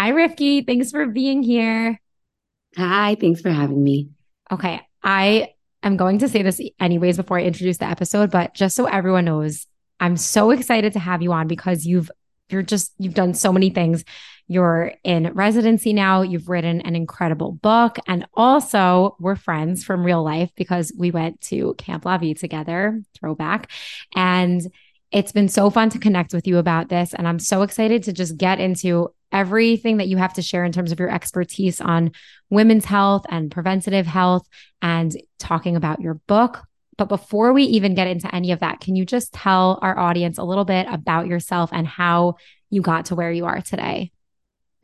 Hi, Rivkie. Thanks for being here. Hi, thanks for having me. Okay. I am going to say this anyways before I introduce the episode, but just so everyone knows, I'm so excited to have you on because you've you're just you've done so many things. You're in residency now, you've written an incredible book, and also we're friends from real life because we went to Camp La Vie together, throwback. And it's been so fun to connect with you about this. And I'm so excited to just get into everything that you have to share in terms of your expertise on women's health and preventative health and talking about your book. But before we even get into any of that, can you just tell our audience a little bit about yourself and how you got to where you are today?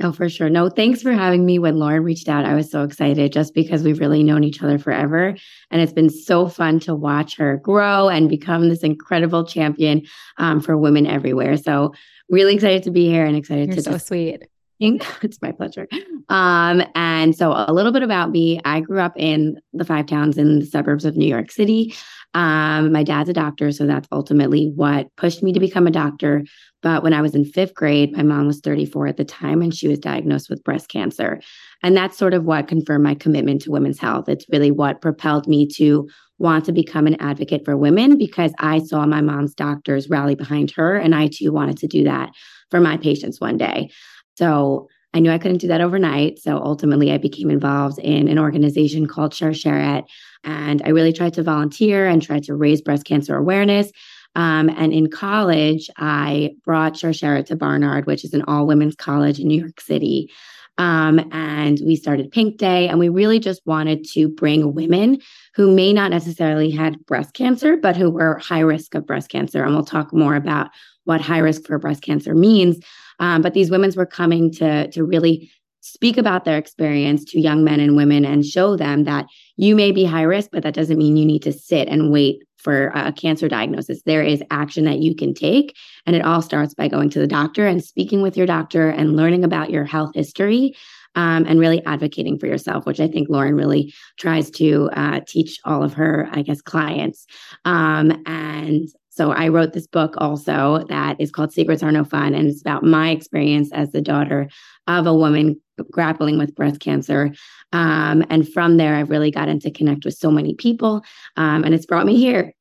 Oh, for sure. No, thanks for having me. When Lauren reached out, I was so excited just because we've really known each other forever. And it's been so fun to watch her grow and become this incredible champion um, for women everywhere. So, really excited to be here and excited You're to so just- sweet. It's my pleasure. Um, and so, a little bit about me I grew up in the five towns in the suburbs of New York City. Um, my dad's a doctor, so that's ultimately what pushed me to become a doctor. But when I was in fifth grade, my mom was 34 at the time and she was diagnosed with breast cancer. And that's sort of what confirmed my commitment to women's health. It's really what propelled me to want to become an advocate for women because I saw my mom's doctors rally behind her. And I too wanted to do that for my patients one day. So I knew I couldn't do that overnight. So ultimately, I became involved in an organization called Sharsheret. And I really tried to volunteer and tried to raise breast cancer awareness. Um, and in college, I brought Sharsheret to Barnard, which is an all women's college in New York City. Um, and we started Pink Day, and we really just wanted to bring women who may not necessarily had breast cancer, but who were high risk of breast cancer. And we'll talk more about what high risk for breast cancer means. Um, but these women were coming to to really speak about their experience to young men and women and show them that you may be high risk, but that doesn't mean you need to sit and wait for a cancer diagnosis. There is action that you can take. And it all starts by going to the doctor and speaking with your doctor and learning about your health history. Um, and really advocating for yourself, which I think Lauren really tries to uh, teach all of her, I guess, clients. Um, and so I wrote this book also that is called Secrets Are No Fun. And it's about my experience as the daughter of a woman grappling with breast cancer. Um, and from there, I've really gotten to connect with so many people. Um, and it's brought me here.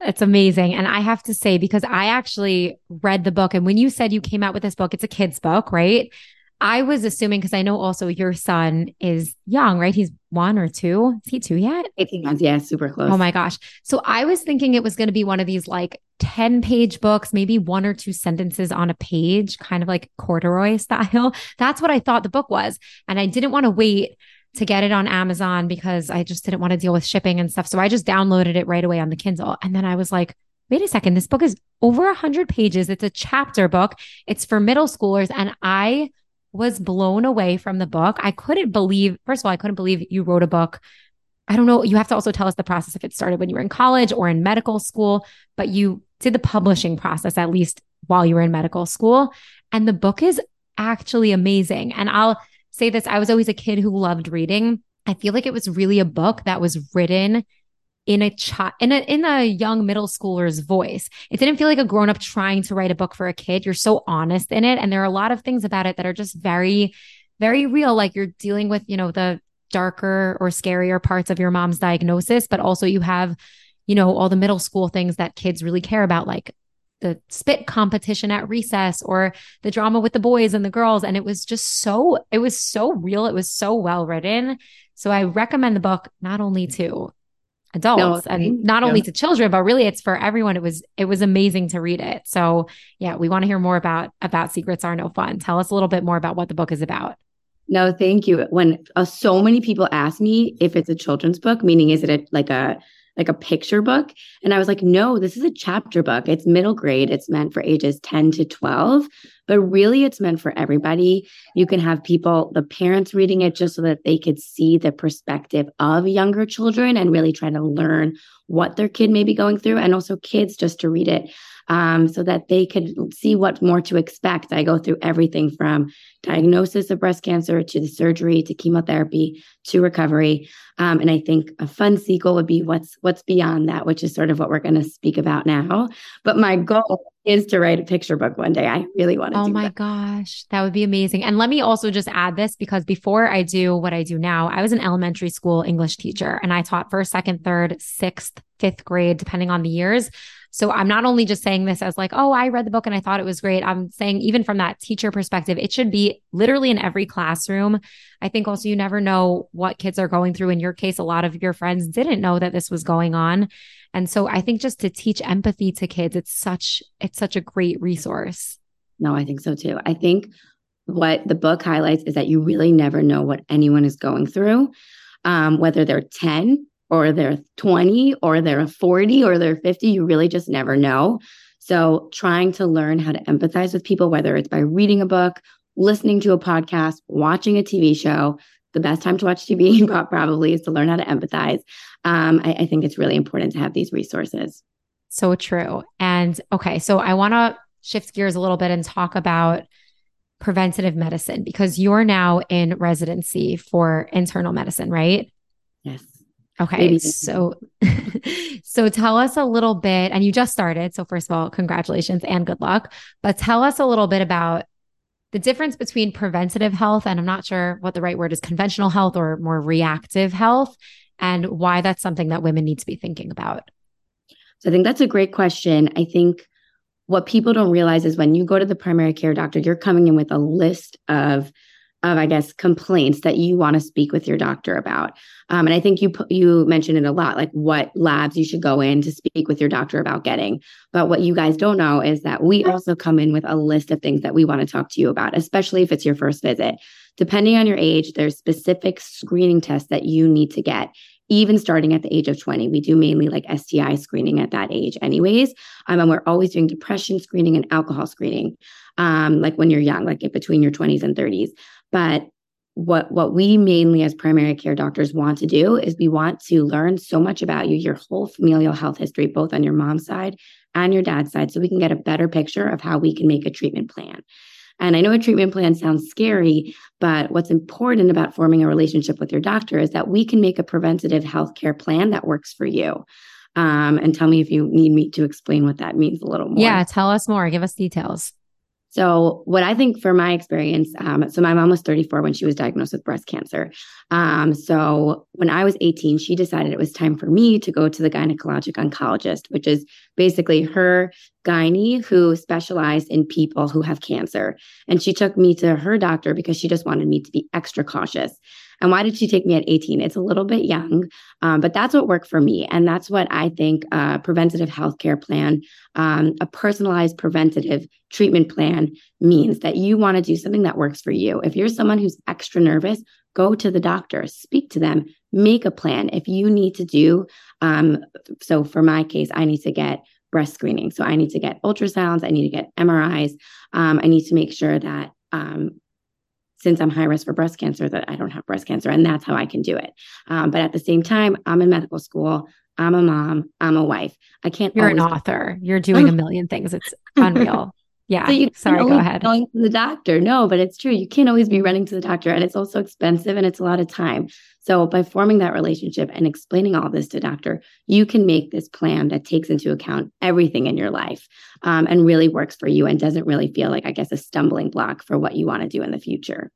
It's amazing. And I have to say, because I actually read the book, and when you said you came out with this book, it's a kid's book, right? I was assuming because I know also your son is young, right? He's one or two. Is he two yet? 18 months. Yeah, super close. Oh my gosh. So I was thinking it was going to be one of these like 10 page books, maybe one or two sentences on a page, kind of like corduroy style. That's what I thought the book was. And I didn't want to wait to get it on Amazon because I just didn't want to deal with shipping and stuff. So I just downloaded it right away on the Kindle. And then I was like, wait a second, this book is over 100 pages. It's a chapter book, it's for middle schoolers. And I, was blown away from the book. I couldn't believe, first of all, I couldn't believe you wrote a book. I don't know. You have to also tell us the process if it started when you were in college or in medical school, but you did the publishing process at least while you were in medical school. And the book is actually amazing. And I'll say this I was always a kid who loved reading. I feel like it was really a book that was written in a child in a in a young middle schooler's voice. It didn't feel like a grown up trying to write a book for a kid. You're so honest in it, and there are a lot of things about it that are just very, very real. Like you're dealing with you know the darker or scarier parts of your mom's diagnosis, but also you have you know all the middle school things that kids really care about, like the spit competition at recess or the drama with the boys and the girls and it was just so it was so real it was so well written so i recommend the book not only to adults no, and not only to children but really it's for everyone. It was it was amazing to read it. So yeah we want to hear more about about secrets are no fun. Tell us a little bit more about what the book is about. No thank you. When uh, so many people ask me if it's a children's book meaning is it a, like a like a picture book. And I was like, no, this is a chapter book. It's middle grade. It's meant for ages 10 to 12, but really it's meant for everybody. You can have people, the parents reading it just so that they could see the perspective of younger children and really try to learn what their kid may be going through. And also kids just to read it um, so that they could see what more to expect. I go through everything from diagnosis of breast cancer to the surgery to chemotherapy to recovery. Um, and I think a fun sequel would be what's what's beyond that, which is sort of what we're going to speak about now. But my goal is to write a picture book one day. I really want to. Oh my that. gosh, that would be amazing. And let me also just add this because before I do what I do now, I was an elementary school English teacher and I taught first, second, third, sixth, fifth grade, depending on the years. So I'm not only just saying this as like, oh, I read the book and I thought it was great. I'm saying, even from that teacher perspective, it should be literally in every classroom. I think also you never know what kids are going through. In your case, a lot of your friends didn't know that this was going on. And so I think just to teach empathy to kids, it's such, it's such a great resource. No, I think so too. I think what the book highlights is that you really never know what anyone is going through, um, whether they're 10 or they're 20 or they're 40 or they're 50. You really just never know. So, trying to learn how to empathize with people, whether it's by reading a book, listening to a podcast, watching a TV show, the best time to watch TV probably is to learn how to empathize. Um, I, I think it's really important to have these resources. So true. And okay, so I want to shift gears a little bit and talk about preventative medicine because you're now in residency for internal medicine, right? Yes. Okay. Maybe. So so tell us a little bit and you just started. So first of all, congratulations and good luck. But tell us a little bit about the difference between preventative health and I'm not sure what the right word is conventional health or more reactive health and why that's something that women need to be thinking about. So I think that's a great question. I think what people don't realize is when you go to the primary care doctor, you're coming in with a list of of I guess complaints that you want to speak with your doctor about. Um, and I think you you mentioned it a lot, like what labs you should go in to speak with your doctor about getting. But what you guys don't know is that we also come in with a list of things that we want to talk to you about, especially if it's your first visit. Depending on your age, there's specific screening tests that you need to get even starting at the age of 20. We do mainly like STI screening at that age, anyways. Um, and we're always doing depression screening and alcohol screening, um, like when you're young, like between your 20s and 30s. But what what we mainly as primary care doctors want to do is we want to learn so much about you your whole familial health history both on your mom's side and your dad's side so we can get a better picture of how we can make a treatment plan. And i know a treatment plan sounds scary but what's important about forming a relationship with your doctor is that we can make a preventative health care plan that works for you. Um, and tell me if you need me to explain what that means a little more. Yeah tell us more. Give us details so, what I think for my experience, um, so my mom was 34 when she was diagnosed with breast cancer. Um, so, when I was 18, she decided it was time for me to go to the gynecologic oncologist, which is basically her gynae who specialized in people who have cancer. And she took me to her doctor because she just wanted me to be extra cautious. And why did she take me at 18? It's a little bit young, um, but that's what worked for me. And that's what I think a preventative healthcare plan, um, a personalized preventative treatment plan means that you want to do something that works for you. If you're someone who's extra nervous, go to the doctor, speak to them, make a plan. If you need to do, um, so for my case, I need to get breast screening. So I need to get ultrasounds, I need to get MRIs. Um, I need to make sure that um, since I'm high risk for breast cancer, that I don't have breast cancer. And that's how I can do it. Um, but at the same time, I'm in medical school. I'm a mom. I'm a wife. I can't. You're an author. You're doing a million things. It's unreal. Yeah. So you Sorry, go ahead. Going to the doctor. No, but it's true. You can't always be running to the doctor. And it's also expensive and it's a lot of time. So by forming that relationship and explaining all this to doctor, you can make this plan that takes into account everything in your life um, and really works for you and doesn't really feel like, I guess, a stumbling block for what you want to do in the future.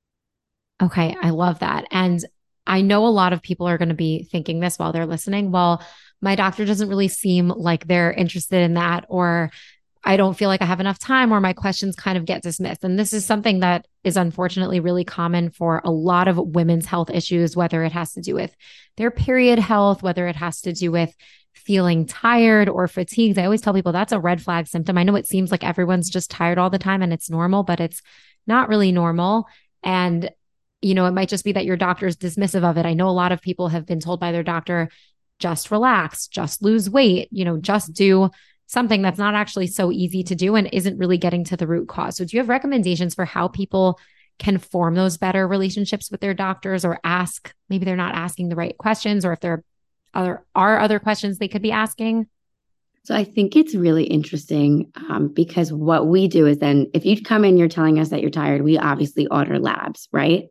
Okay. I love that. And I know a lot of people are going to be thinking this while they're listening. Well, my doctor doesn't really seem like they're interested in that or I don't feel like I have enough time or my questions kind of get dismissed. And this is something that is unfortunately really common for a lot of women's health issues, whether it has to do with their period health, whether it has to do with feeling tired or fatigued. I always tell people that's a red flag symptom. I know it seems like everyone's just tired all the time and it's normal, but it's not really normal. And, you know, it might just be that your doctor's dismissive of it. I know a lot of people have been told by their doctor, just relax, just lose weight, you know, just do something that's not actually so easy to do and isn't really getting to the root cause. So, do you have recommendations for how people can form those better relationships with their doctors or ask maybe they're not asking the right questions or if there are other, other questions they could be asking? So I think it's really interesting um, because what we do is then if you come in, you're telling us that you're tired, we obviously order labs, right?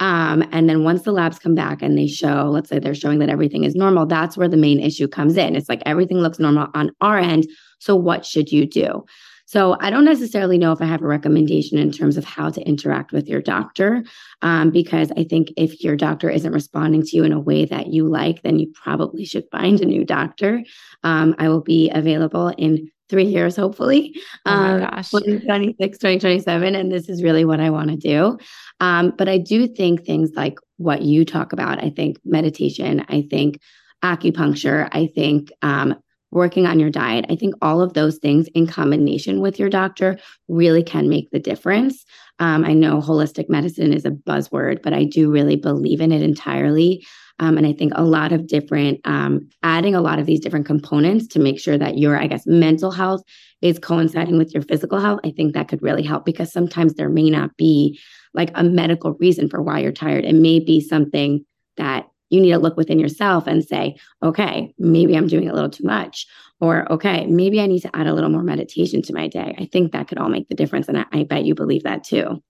Um, and then once the labs come back and they show, let's say they're showing that everything is normal, that's where the main issue comes in. It's like everything looks normal on our end. So what should you do? So I don't necessarily know if I have a recommendation in terms of how to interact with your doctor, um, because I think if your doctor isn't responding to you in a way that you like, then you probably should find a new doctor. Um, I will be available in three years, hopefully. Oh my um, gosh. 2026, 2027. And this is really what I want to do. Um, but I do think things like what you talk about, I think meditation, I think acupuncture, I think um, working on your diet. I think all of those things in combination with your doctor really can make the difference. Um, I know holistic medicine is a buzzword, but I do really believe in it entirely. Um, and I think a lot of different, um, adding a lot of these different components to make sure that your, I guess, mental health is coinciding with your physical health, I think that could really help because sometimes there may not be like a medical reason for why you're tired. It may be something that you need to look within yourself and say, okay, maybe I'm doing a little too much. Or, okay, maybe I need to add a little more meditation to my day. I think that could all make the difference. And I, I bet you believe that too.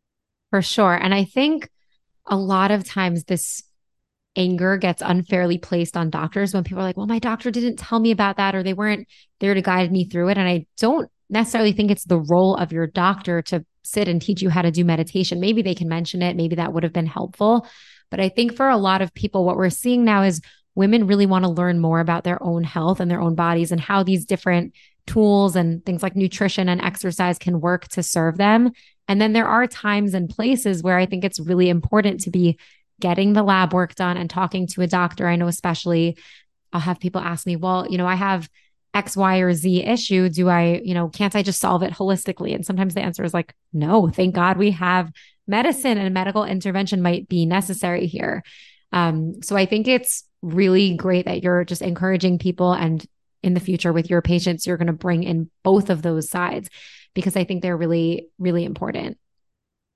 For sure. And I think a lot of times this anger gets unfairly placed on doctors when people are like, well, my doctor didn't tell me about that or they weren't there to guide me through it. And I don't necessarily think it's the role of your doctor to sit and teach you how to do meditation. Maybe they can mention it. Maybe that would have been helpful. But I think for a lot of people, what we're seeing now is women really want to learn more about their own health and their own bodies and how these different tools and things like nutrition and exercise can work to serve them. And then there are times and places where I think it's really important to be getting the lab work done and talking to a doctor. I know, especially, I'll have people ask me, well, you know, I have X, Y, or Z issue. Do I, you know, can't I just solve it holistically? And sometimes the answer is like, no, thank God we have medicine and medical intervention might be necessary here. Um, so I think it's really great that you're just encouraging people and in the future with your patients, you're going to bring in both of those sides because I think they're really, really important.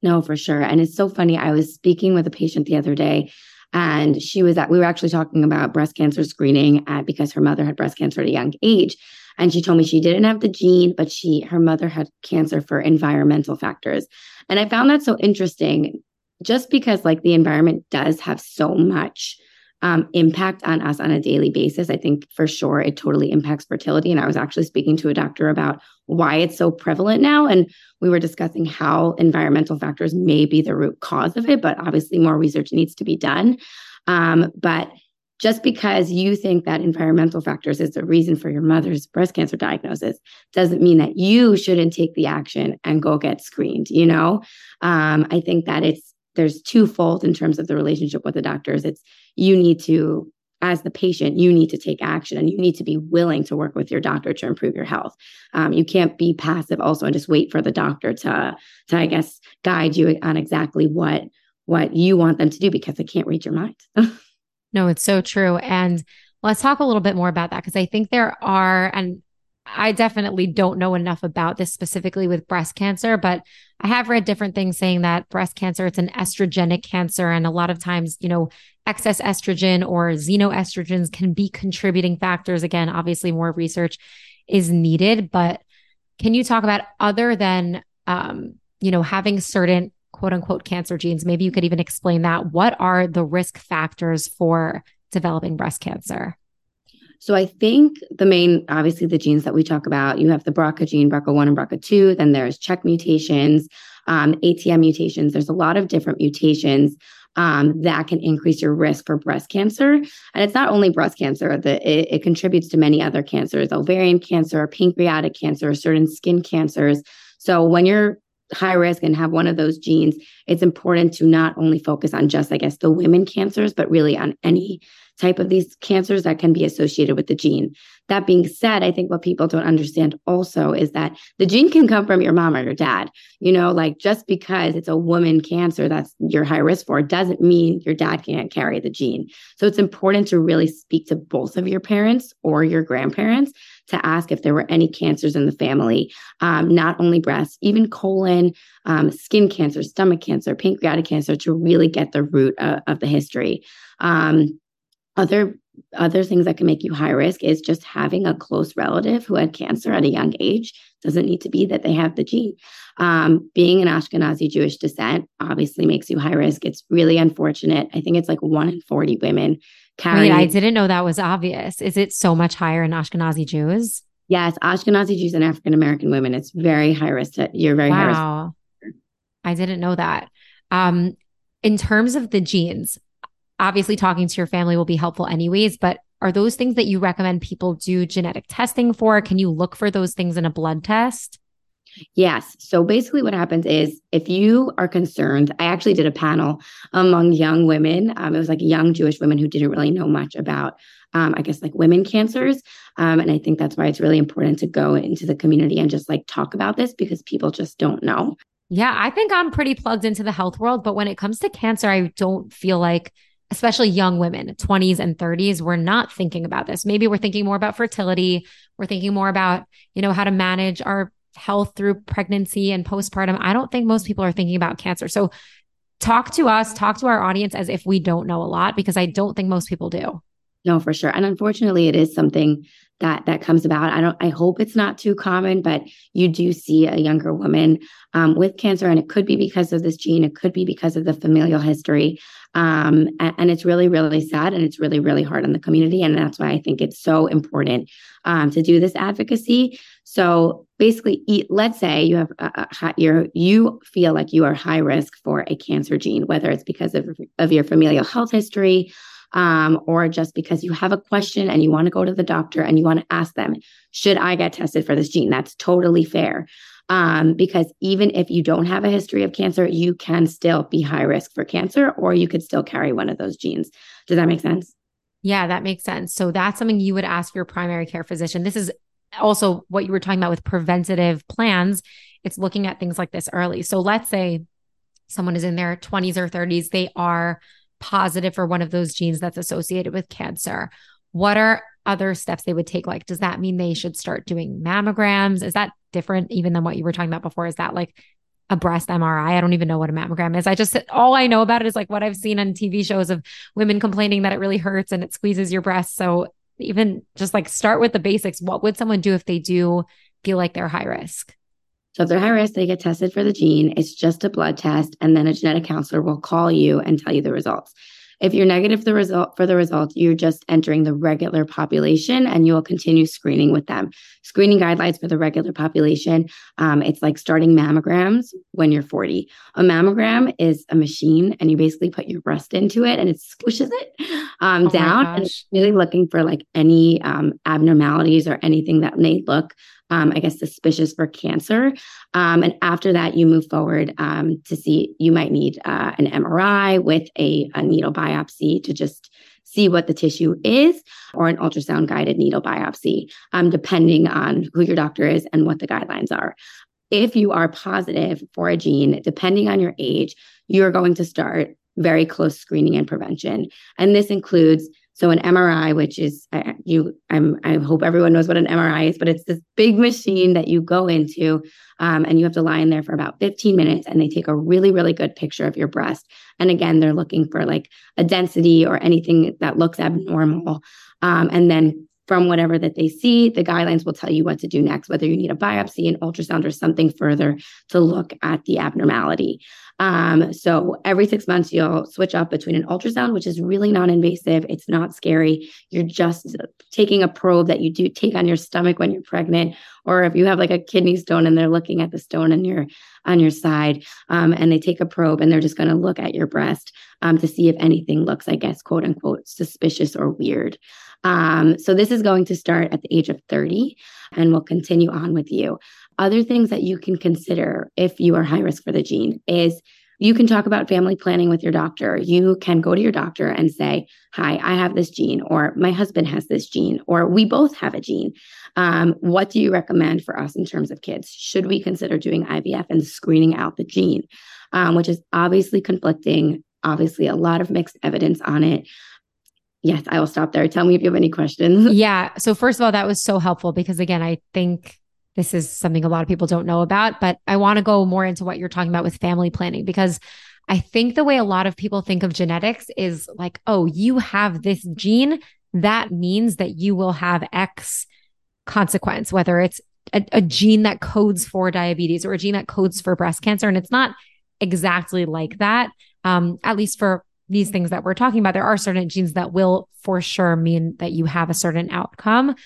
No, for sure. And it's so funny. I was speaking with a patient the other day and she was at, we were actually talking about breast cancer screening at, because her mother had breast cancer at a young age. And she told me she didn't have the gene, but she, her mother had cancer for environmental factors. And I found that so interesting just because like the environment does have so much um, impact on us on a daily basis. I think for sure it totally impacts fertility. And I was actually speaking to a doctor about why it's so prevalent now. And we were discussing how environmental factors may be the root cause of it, but obviously more research needs to be done. Um, but just because you think that environmental factors is the reason for your mother's breast cancer diagnosis doesn't mean that you shouldn't take the action and go get screened you know um, i think that it's there's twofold in terms of the relationship with the doctors. It's you need to as the patient you need to take action and you need to be willing to work with your doctor to improve your health. Um, you can't be passive also and just wait for the doctor to to i guess guide you on exactly what what you want them to do because they can't read your mind. No, it's so true. And let's talk a little bit more about that because I think there are, and I definitely don't know enough about this specifically with breast cancer, but I have read different things saying that breast cancer, it's an estrogenic cancer. And a lot of times, you know, excess estrogen or xenoestrogens can be contributing factors. Again, obviously, more research is needed. But can you talk about other than, um, you know, having certain quote unquote cancer genes. Maybe you could even explain that. What are the risk factors for developing breast cancer? So I think the main, obviously, the genes that we talk about, you have the BRCA gene, BRCA1 and BRCA2. Then there's CHEK mutations, um, ATM mutations. There's a lot of different mutations um, that can increase your risk for breast cancer. And it's not only breast cancer, that it, it contributes to many other cancers, ovarian cancer, pancreatic cancer, certain skin cancers. So when you're high risk and have one of those genes, it's important to not only focus on just, I guess, the women cancers, but really on any type of these cancers that can be associated with the gene. That being said, I think what people don't understand also is that the gene can come from your mom or your dad. You know, like just because it's a woman cancer that's you're high risk for doesn't mean your dad can't carry the gene. So it's important to really speak to both of your parents or your grandparents to ask if there were any cancers in the family, um, not only breast, even colon, um, skin cancer, stomach cancer, pancreatic cancer, to really get the root of, of the history. Um, other other things that can make you high risk is just having a close relative who had cancer at a young age. Doesn't need to be that they have the gene. Um, being an Ashkenazi Jewish descent obviously makes you high risk. It's really unfortunate. I think it's like one in 40 women carry. Wait, I didn't know that was obvious. Is it so much higher in Ashkenazi Jews? Yes, Ashkenazi Jews and African American women. It's very high risk. To, you're very wow. high risk. I didn't know that. Um, in terms of the genes, obviously talking to your family will be helpful anyways, but are those things that you recommend people do genetic testing for? Can you look for those things in a blood test? Yes. So basically, what happens is if you are concerned, I actually did a panel among young women. Um, it was like young Jewish women who didn't really know much about, um, I guess, like women cancers. Um, and I think that's why it's really important to go into the community and just like talk about this because people just don't know. Yeah. I think I'm pretty plugged into the health world. But when it comes to cancer, I don't feel like especially young women, 20s and 30s, we're not thinking about this. Maybe we're thinking more about fertility. We're thinking more about, you know, how to manage our health through pregnancy and postpartum. I don't think most people are thinking about cancer. So talk to us, talk to our audience as if we don't know a lot because I don't think most people do. No, for sure. And unfortunately, it is something that that comes about. I don't. I hope it's not too common, but you do see a younger woman um, with cancer, and it could be because of this gene. It could be because of the familial history, um, and, it's really, really sad, and it's really, really hard on the community. And that's why I think it's so important um, to do this advocacy. So basically, eat, let's say you have a, a, you're, you feel like you are high risk for a cancer gene, whether it's because of of your familial health history um, or just because you have a question and you want to go to the doctor and you want to ask them, should I get tested for this gene? That's totally fair. Um, because even if you don't have a history of cancer, you can still be high risk for cancer, or you could still carry one of those genes. Does that make sense? Yeah, that makes sense. So that's something you would ask your primary care physician. This is also what you were talking about with preventative plans. It's looking at things like this early. So let's say someone is in their 20s or 30s, they are positive for one of those genes that's associated with cancer, what are other steps they would take? Like, does that mean they should start doing mammograms? Is that different even than what you were talking about before? Is that like a breast MRI? I don't even know what a mammogram is. I just, all I know about it is like what I've seen on TV shows of women complaining that it really hurts and it squeezes your breast. So, even just like start with the basics. What would someone do if they do feel like they're high risk? So if they're high risk, they get tested for the gene. It's just a blood test, and then a genetic counselor will call you and tell you the results. If you're negative the result for the result, you're just entering the regular population and you will continue screening with them. Screening guidelines for the regular population. Um, it's like starting mammograms when you're 40. A mammogram is a machine and you basically put your breast into it and it squishes it um, oh down and it's really looking for like any um, abnormalities or anything that may look um, I guess, suspicious for cancer. Um, and after that, you move forward um, to see, you might need uh, an MRI with a, a needle biopsy to just see what the tissue is, or an ultrasound guided needle biopsy, um, depending on who your doctor is and what the guidelines are. If you are positive for a gene, depending on your age, you're going to start very close screening and prevention. And this includes so an MRI, which is uh, you, I'm, I hope everyone knows what an MRI is, but it's this big machine that you go into, um, and you have to lie in there for about 15 minutes, and they take a really, really good picture of your breast. And again, they're looking for like a density or anything that looks abnormal, um, and then from whatever that they see, the guidelines will tell you what to do next, whether you need a biopsy, an ultrasound, or something further to look at the abnormality. Um, so every six months, you'll switch up between an ultrasound, which is really non invasive. It's not scary. You're just taking a probe that you do take on your stomach when you're pregnant, or if you have like a kidney stone and they're looking at the stone on your on your side, um, and they take a probe and they're just going to look at your breast um, to see if anything looks, I guess, quote unquote, suspicious or weird. Um, so this is going to start at the age of 30 and will continue on with you. Other things that you can consider if you are high risk for the gene is you can talk about family planning with your doctor. You can go to your doctor and say, Hi, I have this gene, or my husband has this gene, or we both have a gene. Um, what do you recommend for us in terms of kids? Should we consider doing IVF and screening out the gene, um, which is obviously conflicting? Obviously, a lot of mixed evidence on it yes, I will stop there. Tell me if you have any questions. Yeah. So, first of all, that was so helpful because, again, I think this is something a lot of people don't know about, but I want to go more into what you're talking about with family planning because I think the way a lot of people think of genetics is like, oh, you have this gene. That means that you will have X consequence, whether it's a, a gene that codes for diabetes or a gene that codes for breast cancer. And it's not exactly like that. Um, at least for these things that we're talking about, there are certain genes that will for sure mean that you have a certain outcome.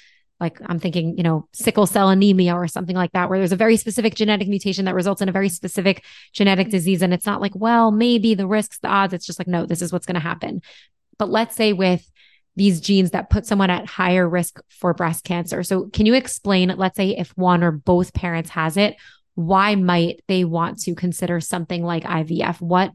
Like I'm thinking, you know, sickle cell anemia or something like that, where there's a very specific genetic mutation that results in a very specific genetic mm-hmm. disease. And it's not like, well, maybe the risks, the odds. It's just like, no, this is what's going to happen. But let's say with these genes that put someone at higher risk for breast cancer. So can you explain, let's say if one or both parents has it, why might they want to consider something like IVF? What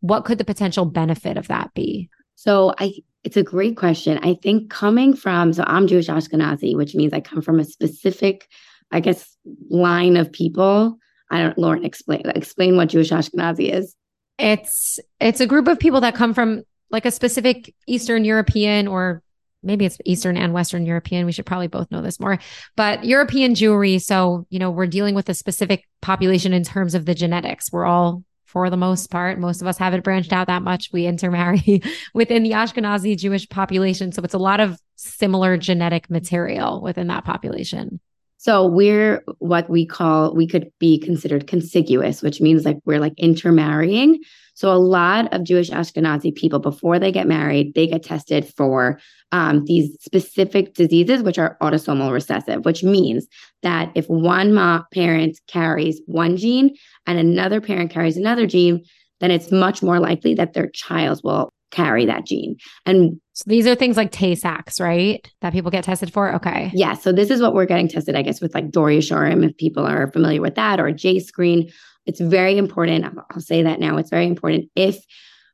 what could the potential benefit of that be? So I it's a great question. I think coming from, so I'm Jewish Ashkenazi, which means I come from a specific, I guess, line of people. I don't, Lauren, explain explain what Jewish Ashkenazi is. It's it's a group of people that come from like a specific Eastern European or maybe it's Eastern and Western European. We should probably both know this more, but European Jewry. So, you know, we're dealing with a specific population in terms of the genetics. We're all for the most part. Most of us haven't branched out that much. We intermarry within the Ashkenazi Jewish population. So it's a lot of similar genetic material within that population. So we're what we call, we could be considered contiguous, which means like we're like intermarrying. So a lot of Jewish Ashkenazi people, before they get married, they get tested for um, these specific diseases, which are autosomal recessive, which means that if one mom, parent carries one gene and another parent carries another gene, then it's much more likely that their child will carry that gene. And so these are things like Tay Sachs, right? That people get tested for. Okay. Yeah. So this is what we're getting tested, I guess, with like Dor Yeshorim, if people are familiar with that, or JScreen. It's very important. I'll say that now. It's very important. If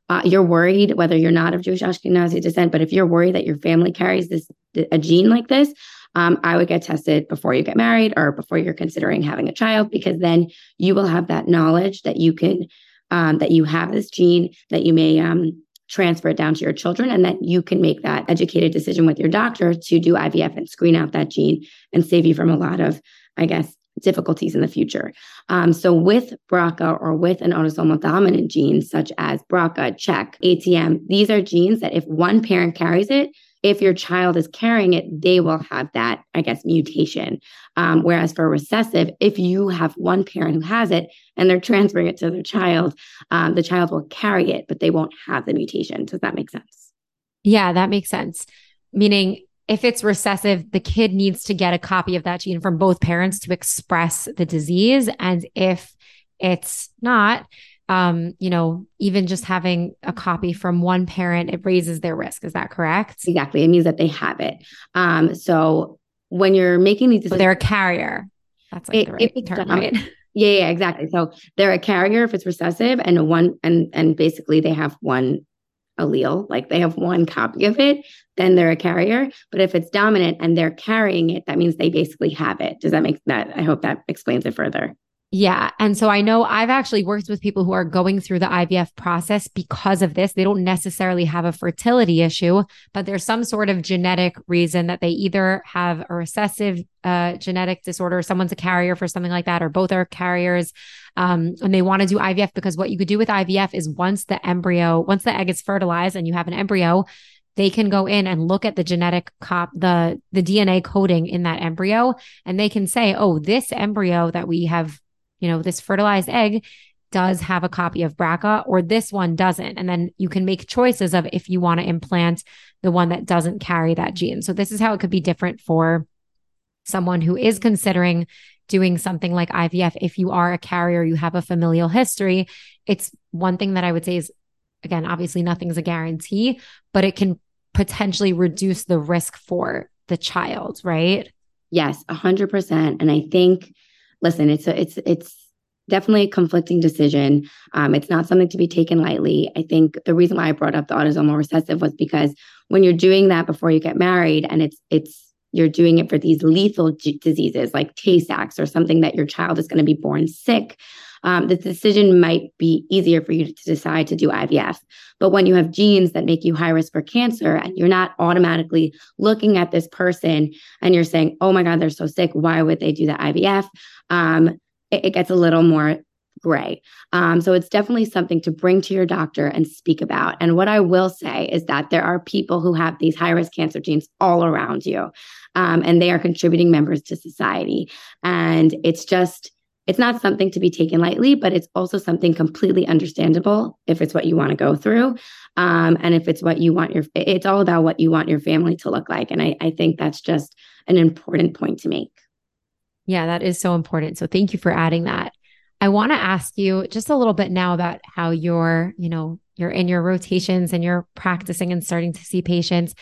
uh, you're worried, whether you're not of Jewish Ashkenazi descent, but if you're worried that your family carries this a gene like this, um, I would get tested before you get married or before you're considering having a child, because then you will have that knowledge that you can um, that you have this gene that you may um, transfer it down to your children, and that you can make that educated decision with your doctor to do IVF and screen out that gene and save you from a lot of, I guess, difficulties in the future. Um, so with BRCA or with an autosomal dominant gene such as BRCA, CHEK, ATM, these are genes that if one parent carries it, if your child is carrying it, they will have that, I guess, mutation. Um, whereas for recessive, if you have one parent who has it and they're transferring it to their child, um, the child will carry it, but they won't have the mutation. Does that make sense? Yeah, that makes sense. Meaning if it's recessive, the kid needs to get a copy of that gene from both parents to express the disease. And if it's not, um, you know, even just having a copy from one parent, it raises their risk. Is that correct? Exactly. It means that they have it. Um, so when you're making these decisions, so they're a carrier. That's like it, the right term, right? Yeah, yeah, exactly. So they're a carrier if it's recessive, and one and and basically they have one allele, like they have one copy of it, then they're a carrier. But if it's dominant and they're carrying it, that means they basically have it. Does that make that? I hope that explains it further. Yeah. And so I know I've actually worked with people who are going through the IVF process because of this. They don't necessarily have a fertility issue, but there's some sort of genetic reason that they either have a recessive uh, genetic disorder, someone's a carrier for something like that, or both are carriers. Um, and they want to do IVF because what you could do with IVF is once the embryo, once the egg is fertilized and you have an embryo, they can go in and look at the genetic cop the the DNA coding in that embryo and they can say, "Oh, this embryo that we have you know, this fertilized egg does have a copy of BRCA or this one doesn't. And then you can make choices of if you want to implant the one that doesn't carry that gene. So this is how it could be different for someone who is considering doing something like IVF. If you are a carrier, you have a familial history. It's one thing that I would say is, again, obviously nothing's a guarantee, but it can potentially reduce the risk for the child, right? Yes, a hundred percent. And I think listen, it's a, it's it's definitely a conflicting decision. Um, it's not something to be taken lightly. I think the reason why I brought up the autosomal recessive was because when you're doing that before you get married, and it's it's you're doing it for these lethal g- diseases like Tay Sachs or something that your child is going to be born sick. Um, the decision might be easier for you to decide to do IVF. But when you have genes that make you high risk for cancer and you're not automatically looking at this person and you're saying, oh my God, they're so sick. Why would they do the IVF? um, it, it, gets a little more gray. Um, so it's definitely something to bring to your doctor and speak about. And what I will say is that there are people who have these high risk cancer genes all around you, um, and they are contributing members to society. And it's just, it's not something to be taken lightly, but it's also something completely understandable if it's what you want to go through. Um, and if it's what you want your, it's all about what you want your family to look like. And I, I think that's just an important point to make. Yeah, that is so important. So thank you for adding that. I want to ask you just a little bit now about how you're, you know, you're in your rotations and you're practicing and starting to see patients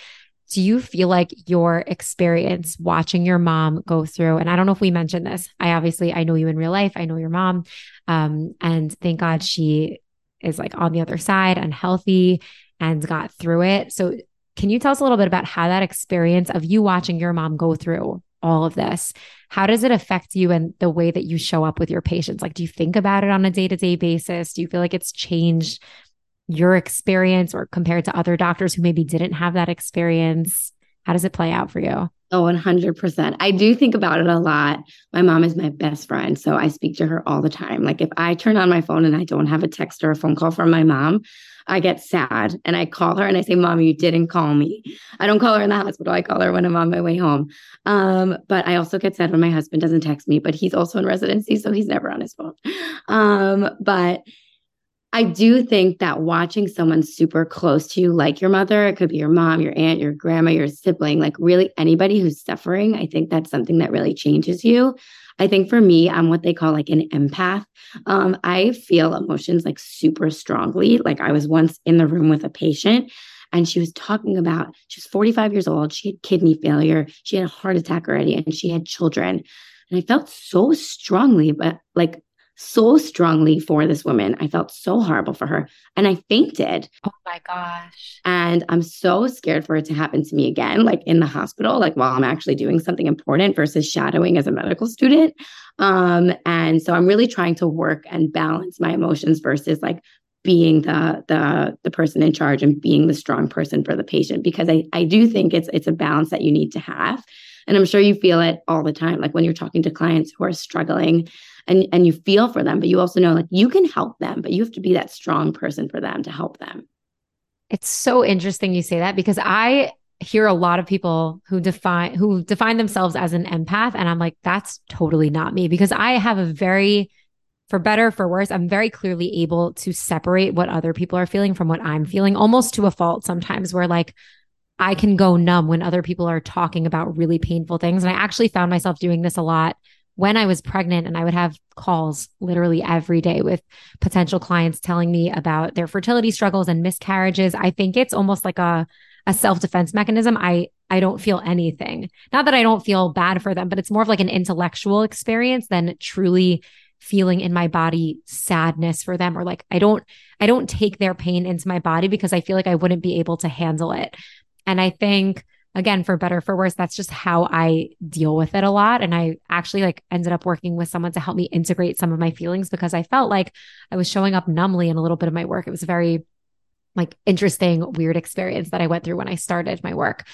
do you feel like your experience watching your mom go through and i don't know if we mentioned this i obviously i know you in real life i know your mom um, and thank god she is like on the other side and healthy and got through it. So can you tell us a little bit about how that experience of you watching your mom go through all of this how does it affect you and the way that you show up with your patients? Like do you think about it on a day-to-day basis? Do you feel like it's changed your experience or compared to other doctors who maybe didn't have that experience? How does it play out for you? Oh, 100%. I do think about it a lot. My mom is my best friend. So I speak to her all the time. Like if I turn on my phone and I don't have a text or a phone call from my mom, I get sad and I call her and I say, Mom, you didn't call me. I don't call her in the hospital. I call her when I'm on my way home. Um, but I also get sad when my husband doesn't text me, but he's also in residency. So he's never on his phone. Um, but I do think that watching someone super close to you, like your mother, it could be your mom, your aunt, your grandma, your sibling, like really anybody who's suffering, I think that's something that really changes you. I think for me, I'm what they call like an empath. Um, I feel emotions like super strongly. Like I was once in the room with a patient and she was talking about she was 45 years old. She had kidney failure. She had a heart attack already and she had children. And I felt so strongly, but like so strongly for this woman. I felt so horrible for her and I fainted. Oh my gosh. And I'm so scared for it to happen to me again, like in the hospital, like while I'm actually doing something important versus shadowing as a medical student. Um, and so I'm really trying to work and balance my emotions versus like being the the the person in charge and being the strong person for the patient because I I do think it's it's a balance that you need to have. And I'm sure you feel it all the time like when you're talking to clients who are struggling and and you feel for them but you also know like you can help them but you have to be that strong person for them to help them. It's so interesting you say that because i hear a lot of people who define who define themselves as an empath and i'm like that's totally not me because i have a very for better for worse i'm very clearly able to separate what other people are feeling from what i'm feeling almost to a fault sometimes where like i can go numb when other people are talking about really painful things. And i actually found myself doing this a lot when I was pregnant and I would have calls literally every day with potential clients telling me about their fertility struggles and miscarriages, I think it's almost like a a self-defense mechanism. I I don't feel anything. Not that I don't feel bad for them, but it's more of like an intellectual experience than truly feeling in my body sadness for them or like I don't I don't take their pain into my body because I feel like I wouldn't be able to handle it. And I think again, for better for worse, that's just how I deal with it a lot. And I actually like ended up working with someone to help me integrate some of my feelings because I felt like I was showing up numbly in a little bit of my work. It was a very like interesting, weird experience that I went through when I started my work.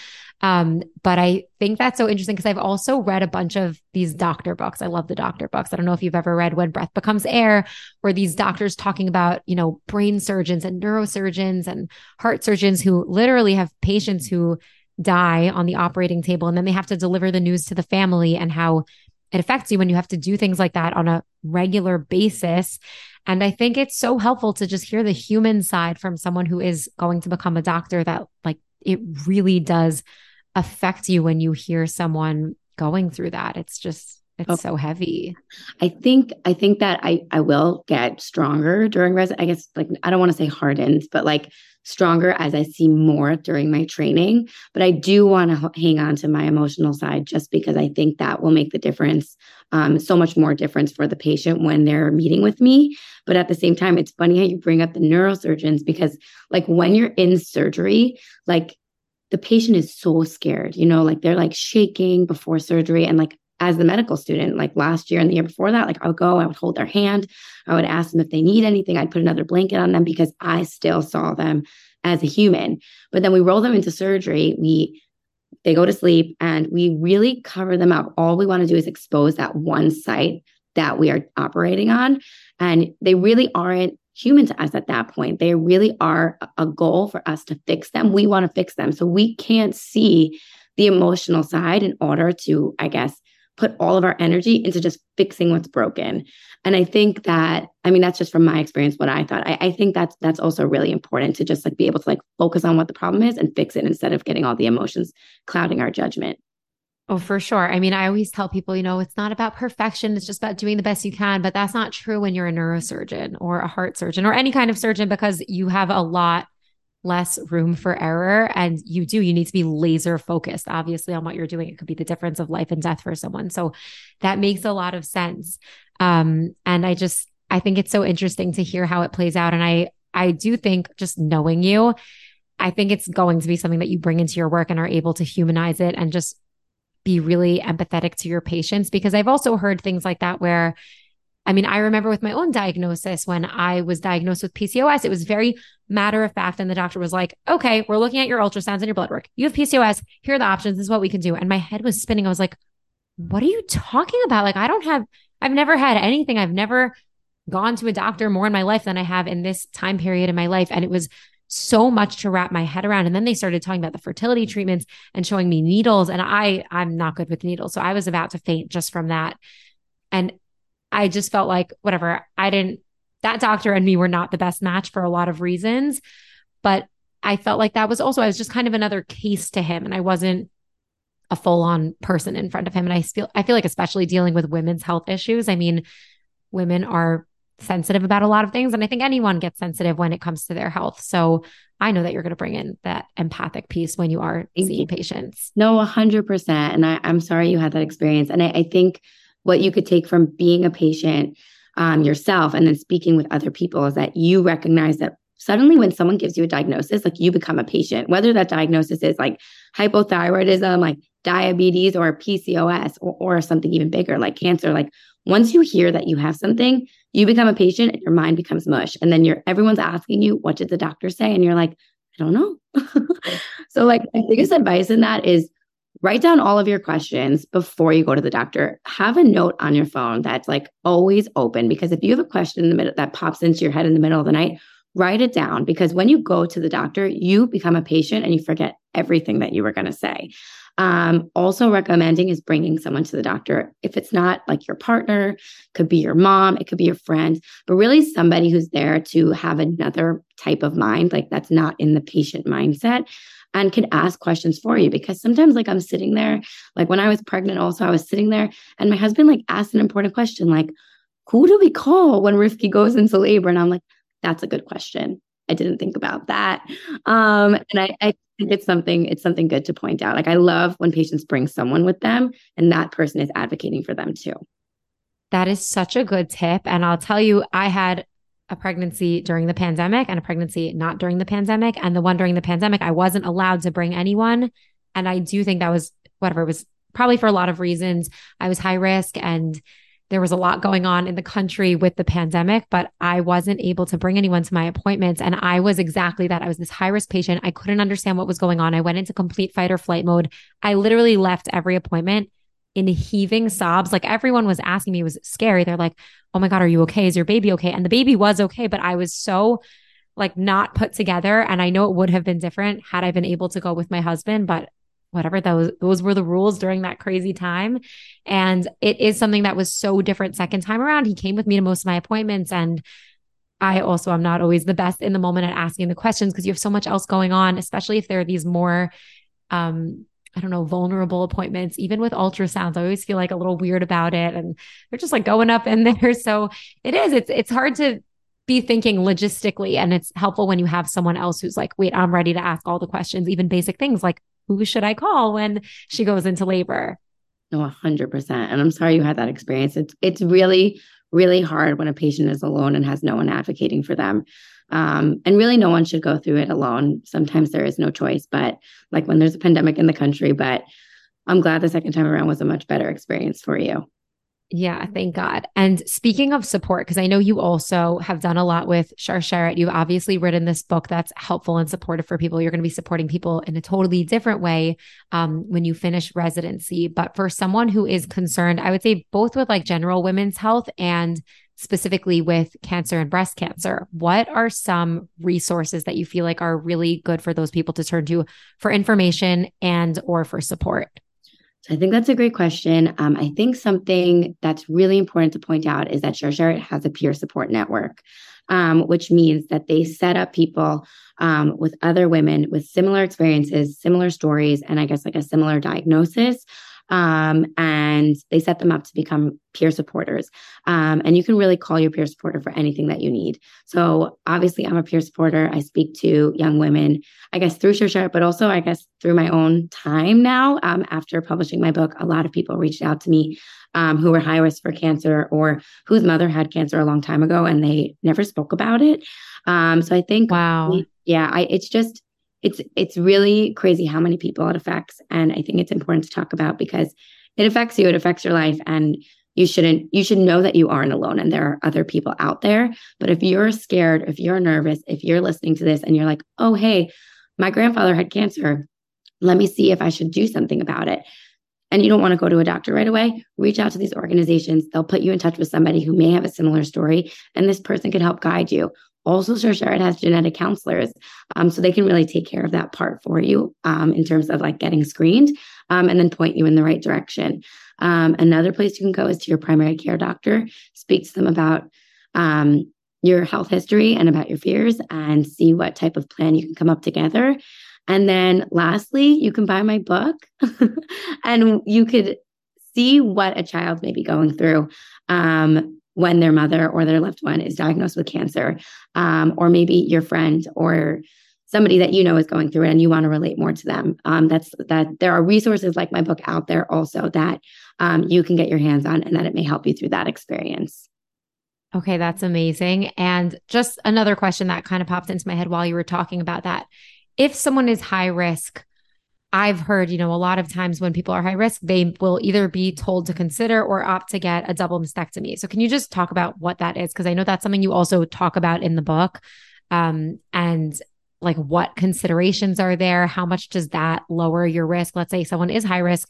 Um, but I think that's so interesting because I've also read a bunch of these doctor books. I love the doctor books. I don't know if you've ever read When Breath Becomes Air, where these doctors talking about, you know, brain surgeons and neurosurgeons and heart surgeons who literally have patients who die on the operating table and then they have to deliver the news to the family and how it affects you when you have to do things like that on a regular basis. And I think it's so helpful to just hear the human side from someone who is going to become a doctor that like it really does affect you when you hear someone going through that. It's just it's oh, so heavy. I think I think that I I will get stronger during res I guess like I don't want to say hardened, but like stronger as I see more during my training. But I do want to h- hang on to my emotional side just because I think that will make the difference, um, so much more difference for the patient when they're meeting with me. But at the same time, it's funny how you bring up the neurosurgeons because, like, when you're in surgery, like, the patient is so scared, you know, like they're like shaking before surgery. And like as the medical student, like last year and the year before that, like I would go, I would hold their hand, I would ask them if they need anything, I'd put another blanket on them because I still saw them as a human. But then we roll them into surgery, we they go to sleep and we really cover them up. All we want to do is expose that one site that we are operating on. And they really aren't human to us at that point. They really are a goal for us to fix them. We want to fix them. So we can't see the emotional side in order to, I guess, put all of our energy into just fixing what's broken. And I think that, I mean, that's just from my experience, what I thought. I, I think that's that's also really important to just like be able to like focus on what the problem is and fix it instead of getting all the emotions clouding our judgment. Oh, for sure. I mean, I always tell people, you know, it's not about perfection. It's just about doing the best you can. But that's not true when you're a neurosurgeon or a heart surgeon or any kind of surgeon because you have a lot less room for error. And you do, you need to be laser focused, obviously, on what you're doing. It could be the difference of life and death for someone. So that makes a lot of sense. Um, and I just, I think it's so interesting to hear how it plays out. And I, I do think just knowing you, I think it's going to be something that you bring into your work and are able to humanize it and just be really empathetic to your patients because I've also heard things like that where I mean, I remember with my own diagnosis when I was diagnosed with PCOS, it was very matter of fact. And the doctor was like, okay, we're looking at your ultrasounds and your blood work. You have PCOS. Here are the options. This is what we can do. And my head was spinning. I was like, what are you talking about? Like, I don't have, I've never had anything. I've never gone to a doctor more in my life than I have in this time period in my life. And it was so much to wrap my head around. And then they started talking about the fertility treatments and showing me needles. And I, I'm not good with needles. So I was about to faint just from that. And I just felt like, whatever, I didn't, that doctor and me were not the best match for a lot of reasons. But I felt like that was also, I was just kind of another case to him. And I wasn't a full on person in front of him. And I feel, I feel like, especially dealing with women's health issues, I mean, women are sensitive about a lot of things. And I think anyone gets sensitive when it comes to their health. So I know that you're going to bring in that empathic piece when you are seeing patients. No, 100%. And I, am sorry you had that experience. And I, I, think what you could take from being a patient um, yourself and then speaking with other people is that you recognize that suddenly when someone gives you a diagnosis, like you become a patient, whether that diagnosis is like hypothyroidism, like diabetes or PCOS or, or something even bigger like cancer, like once you hear that you have something, you become a patient and your mind becomes mush. And then you're everyone's asking you, what did the doctor say? And you're like, I don't know. so like my biggest advice in that is write down all of your questions before you go to the doctor. Have a note on your phone that's like always open because if you have a question in the middle that pops into your head in the middle of the night, write it down because when you go to the doctor, you become a patient and you forget everything that you were going to say. Um, also recommending is bringing someone to the doctor. If it's not like your partner, could be your mom, it could be your friend, but really somebody who's there to have another type of mind, like that's not in the patient mindset and can ask questions for you because sometimes like I'm sitting there, like when I was pregnant also I was sitting there and my husband like asked an important question like who do we call when Rivkie goes into labor and I'm like that's a good question. I didn't think about that. Um, and I, I it's something it's something good to point out. Like I love when patients bring someone with them and that person is advocating for them too. That is such a good tip. And I'll tell you, I had a pregnancy during the pandemic and a pregnancy not during the pandemic. And the one during the pandemic, I wasn't allowed to bring anyone. And I do think that was whatever it was probably for a lot of reasons. I was high risk and there was a lot going on in the country with the pandemic, but I wasn't able to bring anyone to my appointments. And I was exactly that. I was this high risk patient. I couldn't understand what was going on. I went into complete fight or flight mode. I literally left every appointment in heaving sobs. Like everyone was asking me, it was scary. They're like, Oh my God, are you okay? Is your baby okay? And the baby was okay, but I was so like not put together. And I know it would have been different had I been able to go with my husband, but whatever those those were the rules during that crazy time and it is something that was so different second time around he came with me to most of my appointments and i also am not always the best in the moment at asking the questions because you have so much else going on especially if there are these more um I don't know, vulnerable appointments, even with ultrasounds. I always feel like a little weird about it. And they're just like going up in there. So it is, it's, it's hard to be thinking logistically. And it's helpful when you have someone else who's like, wait, I'm ready to ask all the questions, even basic things like, who should I call when she goes into labor? No, hundred percent. And I'm sorry you had that experience. It's it's really, really hard when a patient is alone and has no one advocating for them. Um, and really no one should go through it alone. Sometimes there is no choice, but like when there's a pandemic in the country, but I'm glad the second time around was a much better experience for you. Yeah, thank God. And speaking of support, because I know you also have done a lot with Shar Sharsheret. You've obviously written this book that's helpful and supportive for people. You're going to be supporting people in a totally different way um, when you finish residency. But for someone who is concerned, I would say both with like general women's health and specifically with cancer and breast cancer, what are some resources that you feel like are really good for those people to turn to for information and or for support? So I think that's a great question. Um, I think something that's really important to point out is that Sharsheret has a peer support network, um, which means that they set up people um, with other women with similar experiences, similar stories, and I guess like a similar diagnosis um, and they set them up to become peer supporters. Um, and you can really call your peer supporter for anything that you need. So obviously, I'm a peer supporter. I speak to young women, I guess through Sharsheret, but also I guess through my own time now. Um, after publishing my book, a lot of people reached out to me um, who were high risk for cancer or whose mother had cancer a long time ago, and they never spoke about it. Um, so I think, wow, yeah, I, it's just it's it's really crazy how many people it affects and i think it's important to talk about because it affects you it affects your life and you shouldn't you should know that you aren't alone and there are other people out there. But if you're scared if you're nervous if you're listening to this and you're like oh hey my grandfather had cancer. Let me see if i should do something about it. And you don't want to go to a doctor right away reach out to these organizations. They'll put you in touch with somebody who may have a similar story and this person can help guide you also, Sharsheret has genetic counselors, um, so they can really take care of that part for you um, in terms of like getting screened um, and then point you in the right direction. Um, another place you can go is to your primary care doctor. Speak to them about um, your health history and about your fears, and see what type of plan you can come up together. And then, lastly, you can buy my book, and you could see what a child may be going through um, when their mother or their loved one is diagnosed with cancer, um, or maybe your friend or somebody that you know is going through it and you want to relate more to them. Um, that's that there are resources like my book out there also that um, you can get your hands on and that it may help you through that experience. Okay, that's amazing. And just another question that kind of popped into my head while you were talking about that. If someone is high risk, I've heard, you know, a lot of times when people are high risk, they will either be told to consider or opt to get a double mastectomy. So, can you just talk about what that is? Because I know that's something you also talk about in the book. Um, and like what considerations are there? How much does that lower your risk? Let's say someone is high risk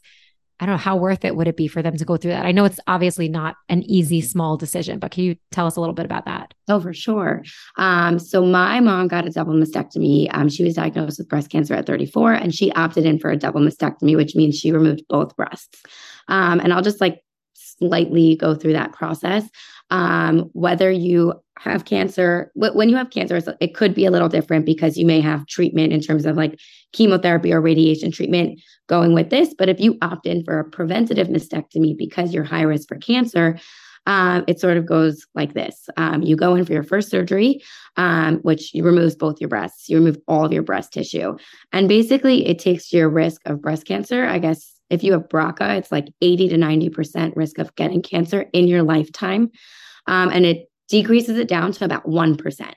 I don't know how worth it would it be for them to go through that. I know it's obviously not an easy small decision, but can you tell us a little bit about that? Oh, for sure. Um, so my mom got a double mastectomy. Um, she was diagnosed with breast cancer at 34, and she opted in for a double mastectomy, which means she removed both breasts. Um, and I'll just like slightly go through that process. Um, whether you have cancer, when you have cancer, it could be a little different because you may have treatment in terms of like chemotherapy or radiation treatment going with this. But if you opt in for a preventative mastectomy because you're high risk for cancer, um, it sort of goes like this. Um, you go in for your first surgery, um, which removes both your breasts. You remove all of your breast tissue. And basically, it takes your risk of breast cancer, I guess, if you have BRCA, it's like 80 to 90% risk of getting cancer in your lifetime. Um, and it decreases it down to about 1%.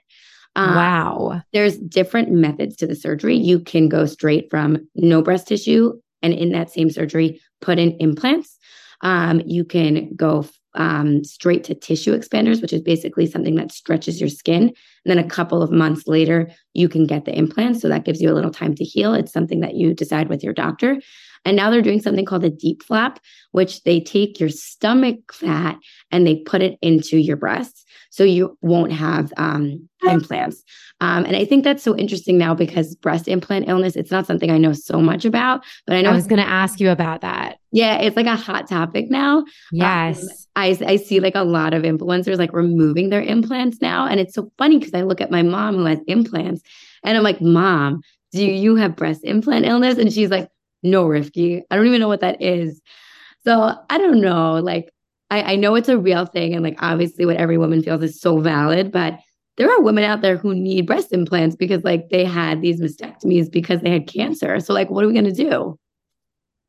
Um, wow. There's different methods to the surgery. You can go straight from no breast tissue and in that same surgery, put in implants. Um, you can go um, straight to tissue expanders, which is basically something that stretches your skin. And then a couple of months later, you can get the implants. So that gives you a little time to heal. It's something that you decide with your doctor. And now they're doing something called a DIEP flap, which they take your stomach fat and they put it into your breasts. So you won't have um, implants. Um, and I think that's so interesting now because breast implant illness, it's not something I know so much about, but I know I was going to ask you about that. Yeah, it's like a hot topic now. Yes. Um, I, I see like a lot of influencers like removing their implants now. And it's so funny because I look at my mom who has implants and I'm like, Mom, do you have breast implant illness? And she's like, no, Rivkie. I don't even know what that is. So I don't know. Like, I, I know it's a real thing. And like, obviously, what every woman feels is so valid. But there are women out there who need breast implants because like they had these mastectomies because they had cancer. So, like, what are we to do?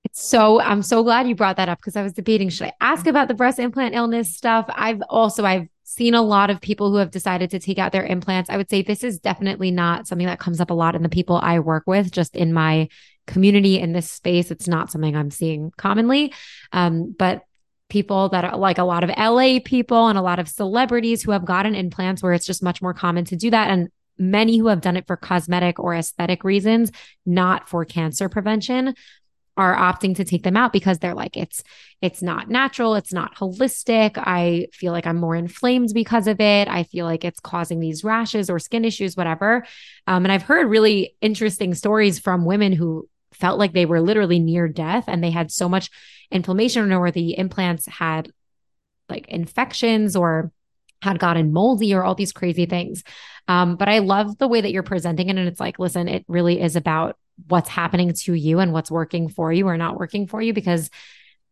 It's so I'm so glad you brought that up because I was debating should I ask about the breast implant illness stuff? I've also I've seen a lot of people who have decided to take out their implants. I would say this is definitely not something that comes up a lot in the people I work with, just in my community in this space. It's not something I'm seeing commonly. Um, but people that are like a lot of LA people and a lot of celebrities who have gotten implants where it's just much more common to do that. And many who have done it for cosmetic or aesthetic reasons, not for cancer prevention are opting to take them out because they're like it's it's not natural it's not holistic i feel like i'm more inflamed because of it i feel like it's causing these rashes or skin issues whatever um, and i've heard really interesting stories from women who felt like they were literally near death and they had so much inflammation or the implants had like infections or had gotten moldy or all these crazy things. Um, but I love the way that you're presenting it. And it's like, listen, it really is about what's happening to you and what's working for you or not working for you because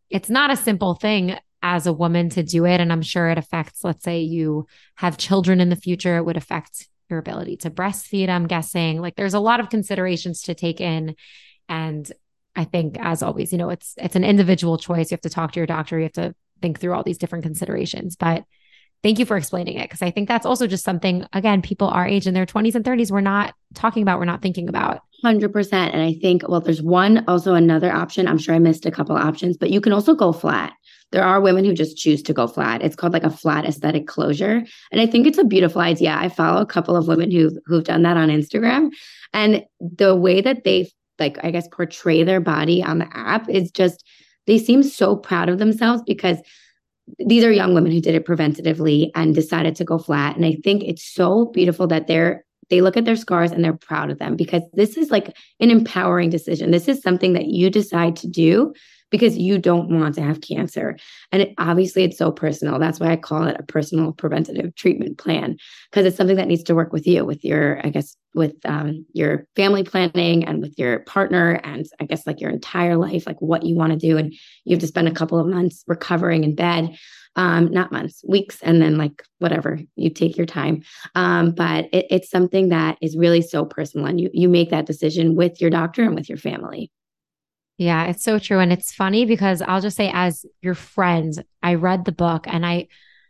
it's not a simple thing as a woman to do it. And I'm sure it affects, let's say you have children in the future, it would affect your ability to breastfeed. I'm guessing like there's a lot of considerations to take in. And I think as always, you know, it's it's an individual choice. You have to talk to your doctor, you have to think through all these different considerations. But thank you for explaining it because I think that's also just something, again, people our age in their 20s and 30s, we're not talking about, we're not thinking about. 100%. And I think, well, there's one, also another option. I'm sure I missed a couple options, but you can also go flat. There are women who just choose to go flat. It's called like a flat aesthetic closure. And I think it's a beautiful idea. I follow a couple of women who who've done that on Instagram. And the way that they like, I guess, portray their body on the app is just they seem so proud of themselves because these are young women who did it preventatively and decided to go flat. And I think it's so beautiful that they're they look at their scars and they're proud of them because this is like an empowering decision. This is something that you decide to do because you don't want to have cancer. And it, obviously, it's so personal. That's why I call it a personal preventative treatment plan because it's something that needs to work with you, with your, I guess, with um, your family planning and with your partner, and I guess like your entire life, like what you want to do. And you have to spend a couple of months recovering in bed um, not months, weeks, and then like whatever you take your time. Um, but it, it's something that is really so personal, and you you make that decision with your doctor and with your family. Yeah, it's so true, and it's funny because I'll just say, as your friend, I read the book, and I.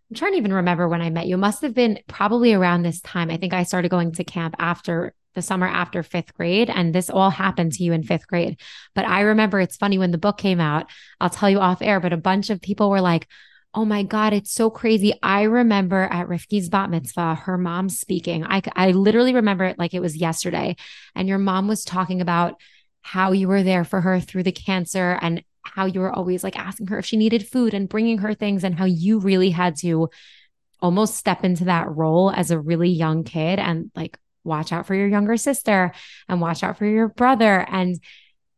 I'm trying to even remember when I met you. It must have been probably around this time. I think I started going to camp after the summer after fifth grade. And this all happened to you in fifth grade. But I remember it's funny when the book came out, I'll tell you off air, but a bunch of people were like, Oh my God, it's so crazy. I remember at Rivkie's bat mitzvah, her mom speaking. I, I literally remember it like it was yesterday. And your mom was talking about how you were there for her through the cancer and how you were always like asking her if she needed food and bringing her things and how you really had to almost step into that role as a really young kid and like watch out for your younger sister and watch out for your brother. And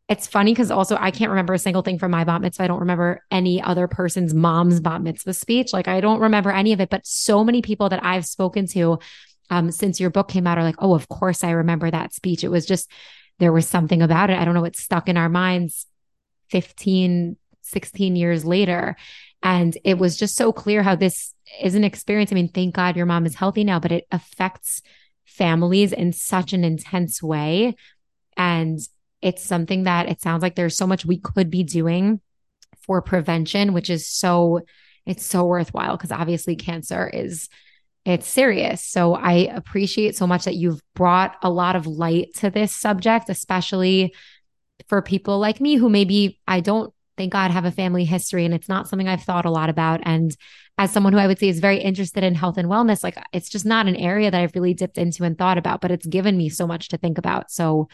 it's funny because also I can't remember a single thing from my bat mitzvah. I don't remember any other person's mom's bat mitzvah speech. Like I don't remember any of it, but so many people that I've spoken to um, since your book came out are like, oh, of course I remember that speech. It was just, there was something about it. I don't know, it's stuck in our minds 15, 16 years later. And it was just so clear how this is an experience. I mean, thank God your mom is healthy now, but it affects families in such an intense way. And it's something that it sounds like there's so much we could be doing for prevention, which is so, it's so worthwhile because obviously cancer is, it's serious. So I appreciate so much that you've brought a lot of light to this subject, especially for people like me who maybe I don't thank God have a family history and it's not something I've thought a lot about. And as someone who I would say is very interested in health and wellness, like it's just not an area that I've really dipped into and thought about, but it's given me so much to think about. So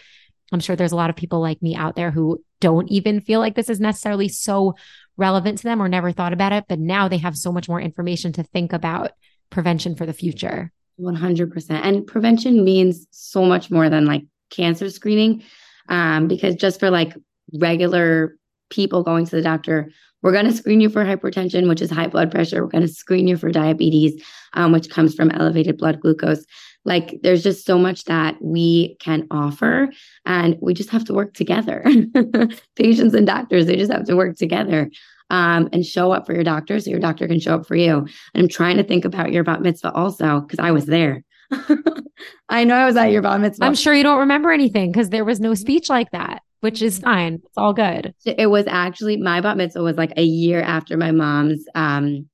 I'm sure there's a lot of people like me out there who don't even feel like this is necessarily so relevant to them or never thought about it, but now they have so much more information to think about prevention for the future. 100%. And prevention means so much more than like cancer screening. Um, because just for like regular people going to the doctor, we're going to screen you for hypertension, which is high blood pressure. We're going to screen you for diabetes, um, which comes from elevated blood glucose. Like there's just so much that we can offer, and we just have to work together. Patients and doctors, they just have to work together. Um, and show up for your doctor so your doctor can show up for you. And I'm trying to think about your bat mitzvah also because I was there. I know I was at your bat mitzvah. I'm sure you don't remember anything because there was no speech like that, which is fine. It's all good. It was actually my bat mitzvah was like a year after my mom's um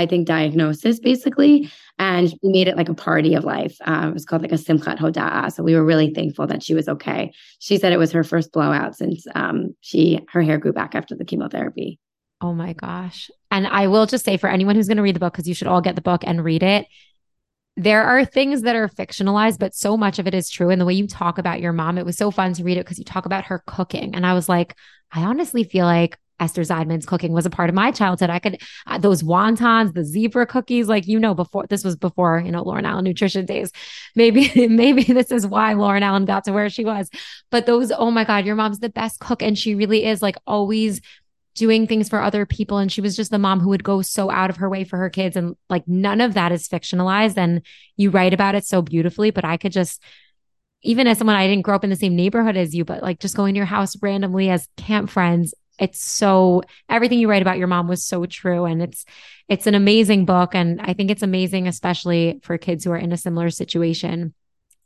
I think, diagnosis basically. And we made it like a party of life. Um, it was called like a Simchat Hoda'ah. So we were really thankful that she was okay. She said it was her first blowout since um, she her hair grew back after the chemotherapy. Oh my gosh. And I will just say for anyone who's going to read the book, because you should all get the book and read it, there are things that are fictionalized, but so much of it is true. And the way you talk about your mom, it was so fun to read it because you talk about her cooking. And I was like, I honestly feel like Esther Zeidman's cooking was a part of my childhood. I could, uh, those wontons, the zebra cookies, like, you know, before this was before, you know, Lauren Allen nutrition days. Maybe, maybe this is why Lauren Allen got to where she was. But those, oh my God, your mom's the best cook. And she really is like always doing things for other people. And she was just the mom who would go so out of her way for her kids. And like none of that is fictionalized. And you write about it so beautifully. But I could just, even as someone I didn't grow up in the same neighborhood as you, but like just going to your house randomly as camp friends, it's so everything you write about your mom was so true and it's it's an amazing book and I think it's amazing especially for kids who are in a similar situation.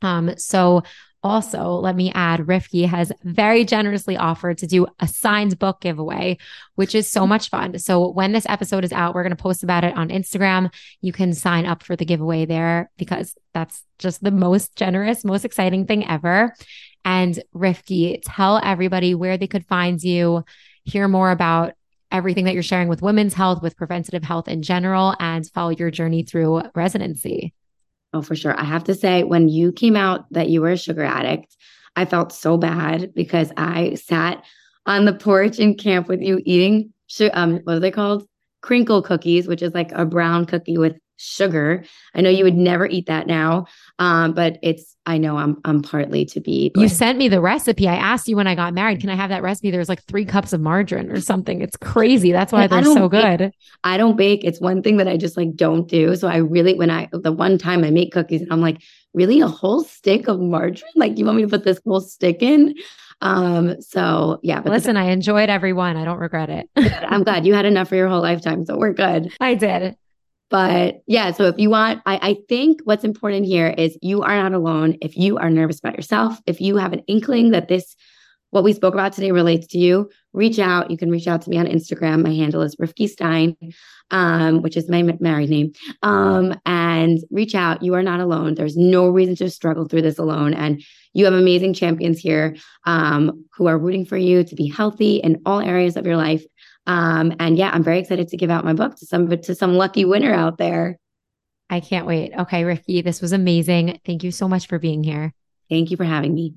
Um so also, let me add, Rivkie has very generously offered to do a signed book giveaway, which is so much fun. So when this episode is out, we're going to post about it on Instagram. You can sign up for the giveaway there because that's just the most generous, most exciting thing ever. And Rivkie, tell everybody where they could find you, hear more about everything that you're sharing with women's health, with preventative health in general, and follow your journey through residency. Oh, for sure. I have to say, when you came out that you were a sugar addict, I felt so bad because I sat on the porch in camp with you eating, um, what are they called? Crinkle cookies, which is like a brown cookie with sugar. I know you would never eat that now, um, but it's I know I'm I'm partly to be. You sent me the recipe. I asked you when I got married, can I have that recipe? There's like three cups of margarine or something. It's crazy. That's why they're so good. Bake. I don't bake. It's one thing that I just like don't do. So I really when I the one time I make cookies and I'm like, really a whole stick of margarine? Like you want me to put this whole stick in? Um, so yeah. But Listen, the- I enjoyed every one. I don't regret it. I'm glad you had enough for your whole lifetime. So we're good. I did. But yeah, so if you want, I, I think what's important here is you are not alone. If you are nervous about yourself, if you have an inkling that this, what we spoke about today relates to you, reach out. You can reach out to me on Instagram. My handle is Rivkie Stein, um, which is my married name. Um, and reach out. You are not alone. There's no reason to struggle through this alone. And you have amazing champions here um, who are rooting for you to be healthy in all areas of your life. Um, and yeah, I'm very excited to give out my book to some to some lucky winner out there. I can't wait. Okay, Ricky, this was amazing. Thank you so much for being here. Thank you for having me.